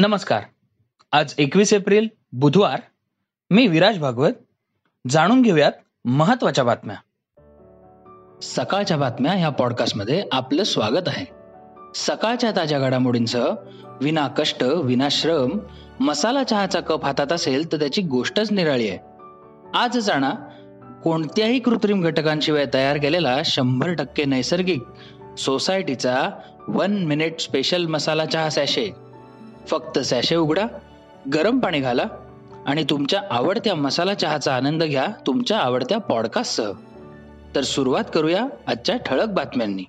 नमस्कार. आज एकवीस एप्रिल बुधवार. मी विराज भागवत. जाणून घेऊयात महत्त्वाच्या बातम्या. सकाळच्या बातम्या ह्या पॉडकास्टमध्ये आपलं स्वागत आहे. सकाळच्या ताज्या घडामोडींसह विना कष्ट विना श्रम मसाला चहाचा कप हातात असेल तर त्याची गोष्टच निराळी आहे. आज जाणा कोणत्याही कृत्रिम घटकांशिवाय तयार केलेला शंभर टक्के नैसर्गिक सोसायटीचा वन मिनिट स्पेशल मसाला चहा सॅशे फक्त सॅशे उघडा गरम पाणी घाला आणि तुमच्या आवडत्या मसाला चहाचा आनंद घ्या तुमच्या आवडत्या पॉडकास्टसह तर सुरुवात करूया आजच्या ठळक बातम्यांनी.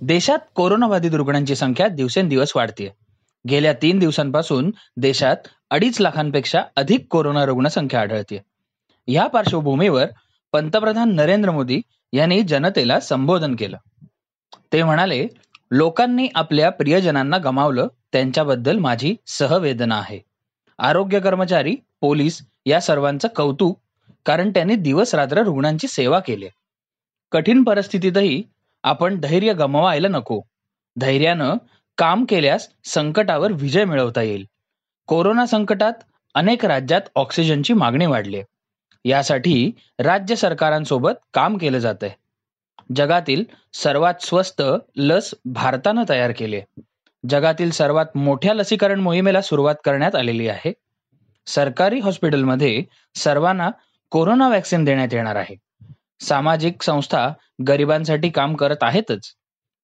देशात कोरोनाबाधित रुग्णांची संख्या दिवसेंदिवस वाढते गेल्या तीन दिवसांपासून देशात अडीच लाखांपेक्षा अधिक कोरोना रुग्ण संख्या आढळते या पार्श्वभूमीवर पंतप्रधान नरेंद्र मोदी यांनी जनतेला संबोधन केलं. ते म्हणाले लोकांनी आपल्या प्रियजनांना गमावलं त्यांच्याबद्दल माझी सहवेदना आहे. आरोग्य कर्मचारी पोलीस या सर्वांचं कौतुक कारण त्यांनी दिवस रात्र रुग्णांची सेवा केली कठीण परिस्थितीतही आपण धैर्य गमवायला नको. धैर्यानं काम केल्यास संकटावर विजय मिळवता येईल. कोरोना संकटात अनेक राज्यात ऑक्सिजनची मागणी वाढली यासाठी राज्य सरकारांसोबत काम केलं जात आहे जगातील सर्वात स्वस्त लस भारतानं तयार केली आहे जगातील सर्वात मोठ्या लसीकरण मोहिमेला सुरुवात करण्यात आलेली आहे. सरकारी हॉस्पिटलमध्ये सर्वांना कोरोना वॅक्सिन देण्यात येणार आहे. सामाजिक संस्था गरिबांसाठी काम करत आहेतच.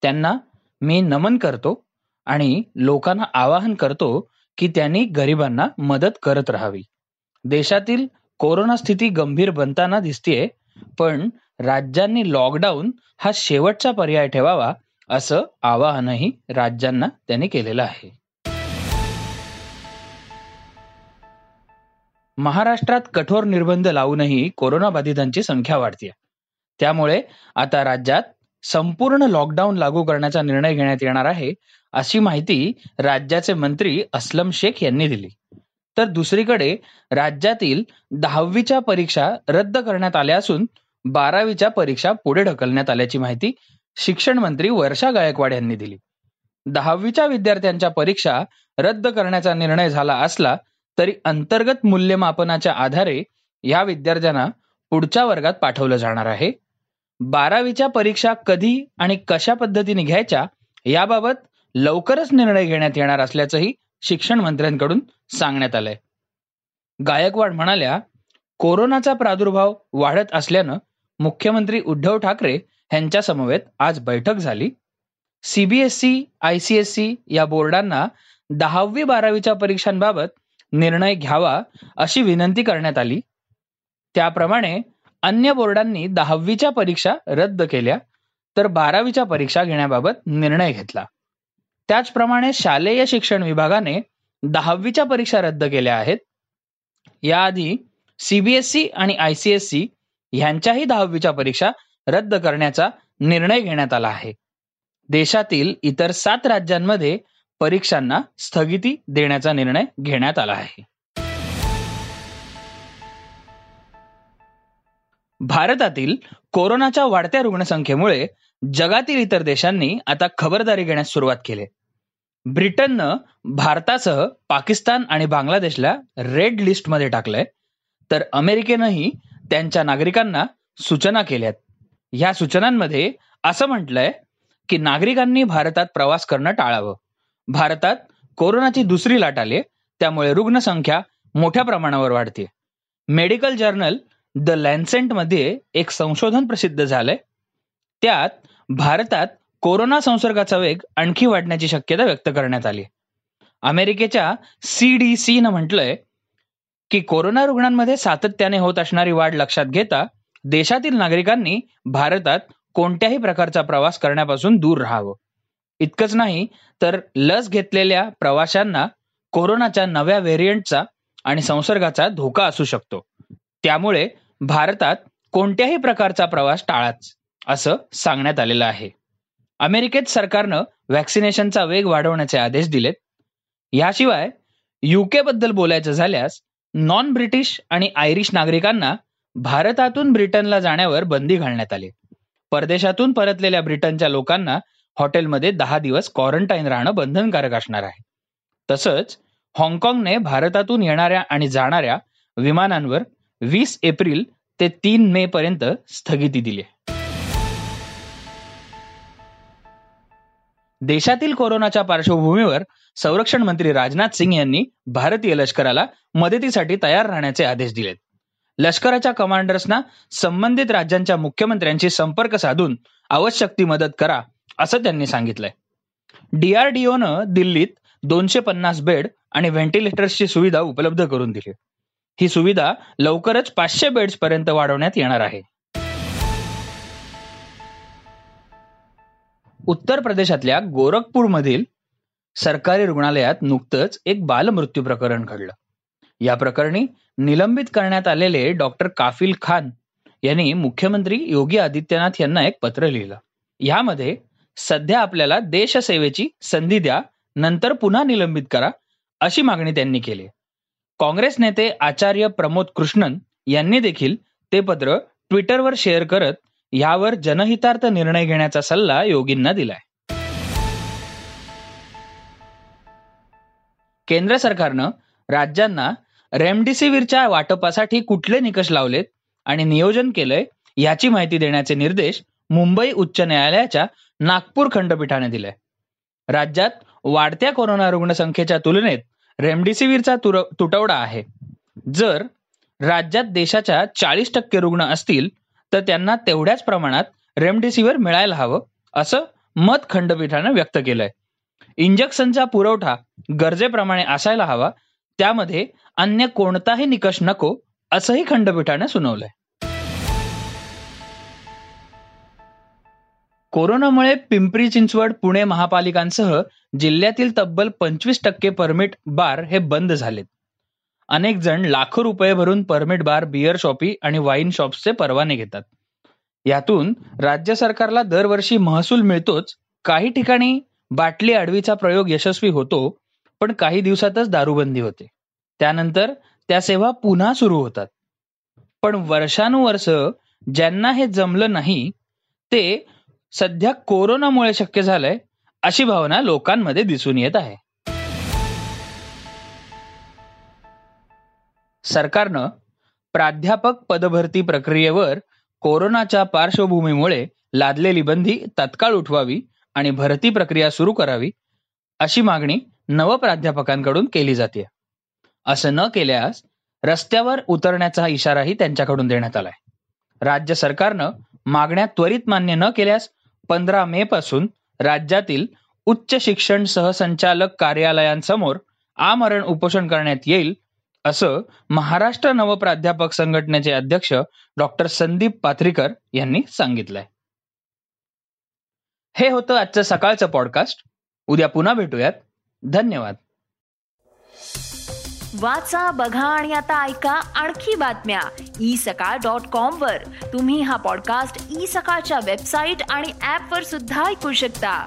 त्यांना मी नमन करतो आणि लोकांना आवाहन करतो की त्यांनी गरिबांना मदत करत राहावी. देशातील कोरोना स्थिती गंभीर बनताना दिसतीये पण राज्यांनी लॉकडाऊन हा शेवटचा पर्याय ठेवावा असं आवाहनही राज्यांना त्यांनी केलेलं आहे. महाराष्ट्रात कठोर निर्बंध लावूनही कोरोना बाधितांची संख्या वाढते त्यामुळे आता राज्यात संपूर्ण लॉकडाऊन लागू करण्याचा निर्णय घेण्यात येणार आहे अशी माहिती राज्याचे मंत्री अस्लम शेख यांनी दिली. तर दुसरीकडे राज्यातील दहावीच्या परीक्षा रद्द करण्यात आल्या असून बारावीच्या परीक्षा पुढे ढकलण्यात आल्याची माहिती शिक्षण मंत्री वर्षा गायकवाड यांनी दिली. दहावीच्या विद्यार्थ्यांच्या परीक्षा रद्द करण्याचा निर्णय झाला असला तरी अंतर्गत मूल्यमापनाच्या आधारे या विद्यार्थ्यांना पुढच्या वर्गात पाठवलं जाणार आहे. बारावीच्या परीक्षा कधी आणि कशा पद्धतीने घ्यायच्या याबाबत लवकरच निर्णय घेण्यात येणार असल्याचंही शिक्षण मंत्र्यांकडून सांगण्यात आलंय. गायकवाड म्हणाल्या कोरोनाचा प्रादुर्भाव वाढत असल्यानं मुख्यमंत्री उद्धव ठाकरे यांच्या समवेत आज बैठक झाली. सीबीएसई आयसीएसई या बोर्डांना दहावी बारावीच्या परीक्षांबाबत निर्णय घ्यावा अशी विनंती करण्यात आली. त्याप्रमाणे अन्य बोर्डांनी दहावीच्या परीक्षा रद्द केल्या तर बारावीच्या परीक्षा घेण्याबाबत निर्णय घेतला. त्याचप्रमाणे शालेय शिक्षण विभागाने दहावीच्या परीक्षा रद्द केल्या आहेत. याआधी सीबीएसई आणि आयसीएसई ह्यांच्याही दहावीच्या परीक्षा रद्द करण्याचा निर्णय घेण्यात आला आहे. देशातील इतर सात राज्यांमध्ये परीक्षांना स्थगिती देण्याचा निर्णय घेण्यात आला आहे. भारतातील कोरोनाच्या वाढत्या रुग्णसंख्येमुळे जगातील इतर देशांनी आता खबरदारी घेण्यास सुरुवात केली. ब्रिटननं भारतासह पाकिस्तान आणि बांगलादेशला रेड लिस्टमध्ये टाकलंय. तर अमेरिकेनंही त्यांच्या नागरिकांना सूचना केल्यात ह्या सूचनांमध्ये असं म्हटलंय की नागरिकांनी भारतात प्रवास करणं टाळावं. भारतात कोरोनाची दुसरी लाट आली त्यामुळे रुग्णसंख्या मोठ्या प्रमाणावर वाढते मेडिकल जर्नल द लॅन्सेंटमध्ये एक संशोधन प्रसिद्ध झालंय. त्यात भारतात कोरोना संसर्गाचा वेग आणखी वाढण्याची शक्यता व्यक्त करण्यात आली. अमेरिकेच्या सी न म्हटलंय की कोरोना रुग्णांमध्ये सातत्याने होत असणारी वाढ लक्षात घेता देशातील नागरिकांनी भारतात कोणत्याही प्रकारचा प्रवास करण्यापासून दूर राहावं. इतकंच नाही तर लस घेतलेल्या प्रवाशांना कोरोनाच्या नव्या व्हेरियंटचा आणि संसर्गाचा धोका असू शकतो. त्यामुळे भारतात कोणत्याही प्रकारचा प्रवास टाळाच. असं सांगण्यात आलेलं आहे. अमेरिकेत सरकारनं व्हॅक्सिनेशनचा वेग वाढवण्याचे आदेश दिलेत. याशिवाय युके बद्दल बोलायचं झाल्यास नॉन ब्रिटिश आणि आयरिश नागरिकांना भारतातून ब्रिटनला जाण्यावर बंदी घालण्यात आली. परदेशातून परतलेल्या ब्रिटनच्या लोकांना हॉटेलमध्ये दहा दिवस क्वारंटाईन राहणं बंधनकारक असणार आहे. तसंच हाँगकाँगने भारतातून येणाऱ्या आणि जाणाऱ्या विमानांवर वीस एप्रिल ते तीन मे पर्यंत स्थगिती दिली देशातील कोरोनाच्या पार्श्वभूमीवर संरक्षण मंत्री राजनाथ सिंग यांनी भारतीय लष्कराला मदतीसाठी तयार राहण्याचे आदेश दिलेत. लष्कराच्या कमांडर्सना संबंधित राज्यांच्या मुख्यमंत्र्यांशी संपर्क साधून आवश्यक ती मदत करा असं त्यांनी सांगितलंय. डीआरडीओनं दिल्लीत दोनशे पन्नास बेड आणि व्हेंटिलेटर्सची सुविधा उपलब्ध करून दिली. ही सुविधा लवकरच पाचशे बेड्स पर्यंत वाढवण्यात येणार आहे. उत्तर प्रदेशातल्या गोरखपूरमधील सरकारी रुग्णालयात नुकतंच एक बालमृत्यू प्रकरण घडलं. या प्रकरणी निलंबित करण्यात आलेले डॉक्टर काफिल खान यांनी मुख्यमंत्री योगी आदित्यनाथ यांना एक पत्र लिहिलं. यामध्ये सध्या आपल्याला देशसेवेची संधी द्या नंतर पुन्हा निलंबित करा अशी मागणी त्यांनी केली. काँग्रेस नेते आचार्य प्रमोद कृष्णन यांनी देखील ते पत्र ट्विटरवर शेअर करत यावर जनहितार्थ निर्णय घेण्याचा सल्ला योगींना दिलाय. केंद्र सरकारनं राज्यांना रेमडिसिव्हिरच्या वाटपासाठी कुठले निकष लावलेत आणि नियोजन केलंय याची माहिती देण्याचे निर्देश मुंबई उच्च न्यायालयाच्या नागपूर खंडपीठाने दिले राज्यात वाढत्या कोरोना रुग्णसंख्येच्या तुलनेत रेमडिसिव्हिरचा तुटवडा आहे. जर राज्यात देशाच्या चाळीस टक्के रुग्ण असतील तर त्यांना तेवढ्याच प्रमाणात रेमडेसिवीर मिळायला हवं असं मत खंडपीठानं व्यक्त केलंय. इंजेक्शनचा पुरवठा गरजेप्रमाणे असायला हवा त्यामध्ये अन्य कोणताही निकष नको असंही खंडपीठाने सुनावलंय. कोरोनामुळे पिंपरी चिंचवड पुणे महापालिकांसह जिल्ह्यातील तब्बल पंचवीस टक्के परमिट बार हे बंद झालेत. अनेक जण लाखो रुपये भरून परमिट बार बिअर शॉपी आणि वाईन शॉप्सचे परवाने घेतात. यातून राज्य सरकारला दरवर्षी महसूल मिळतोच. काही ठिकाणी बाटली आडवीचा प्रयोग यशस्वी होतो पण काही दिवसातच दारूबंदी होते. त्यानंतर त्या सेवा पुन्हा सुरू होतात. पण वर्षानुवर्ष ज्यांना हे जमलं नाही ते सध्या कोरोनामुळे शक्य झालंय अशी भावना लोकांमध्ये दिसून येत आहे. सरकारनं प्राध्यापक पदभरती प्रक्रियेवर कोरोनाच्या पार्श्वभूमीमुळे लादलेली बंदी तत्काळ उठवावी आणि भरती प्रक्रिया सुरू करावी अशी मागणी नवप्राध्यापकांकडून केली जाते. असं न केल्यास रस्त्यावर उतरण्याचा इशाराही त्यांच्याकडून देण्यात आलाय. राज्य सरकारनं मागण्या त्वरित मान्य न केल्यास पंधरा मे पासून राज्यातील उच्च शिक्षण सहसंचालक कार्यालयांसमोर आमरण उपोषण करण्यात येईल असं महाराष्ट्र नवप्राध्यापक संघटनेचे अध्यक्ष डॉक्टर संदीप पाथरीकर यांनी सांगितलंय. हे होतं आजचं सकाळचं पॉडकास्ट उद्या पुन्हा भेटूयात. धन्यवाद. वाचा बघा आणि आता ऐका आणखी बातम्या. ई सकाळ डॉट कॉम वर. तुम्ही हा पॉडकास्ट ई सकाळच्या वेबसाईट आणि ऍप वर सुद्धा ऐकू शकता.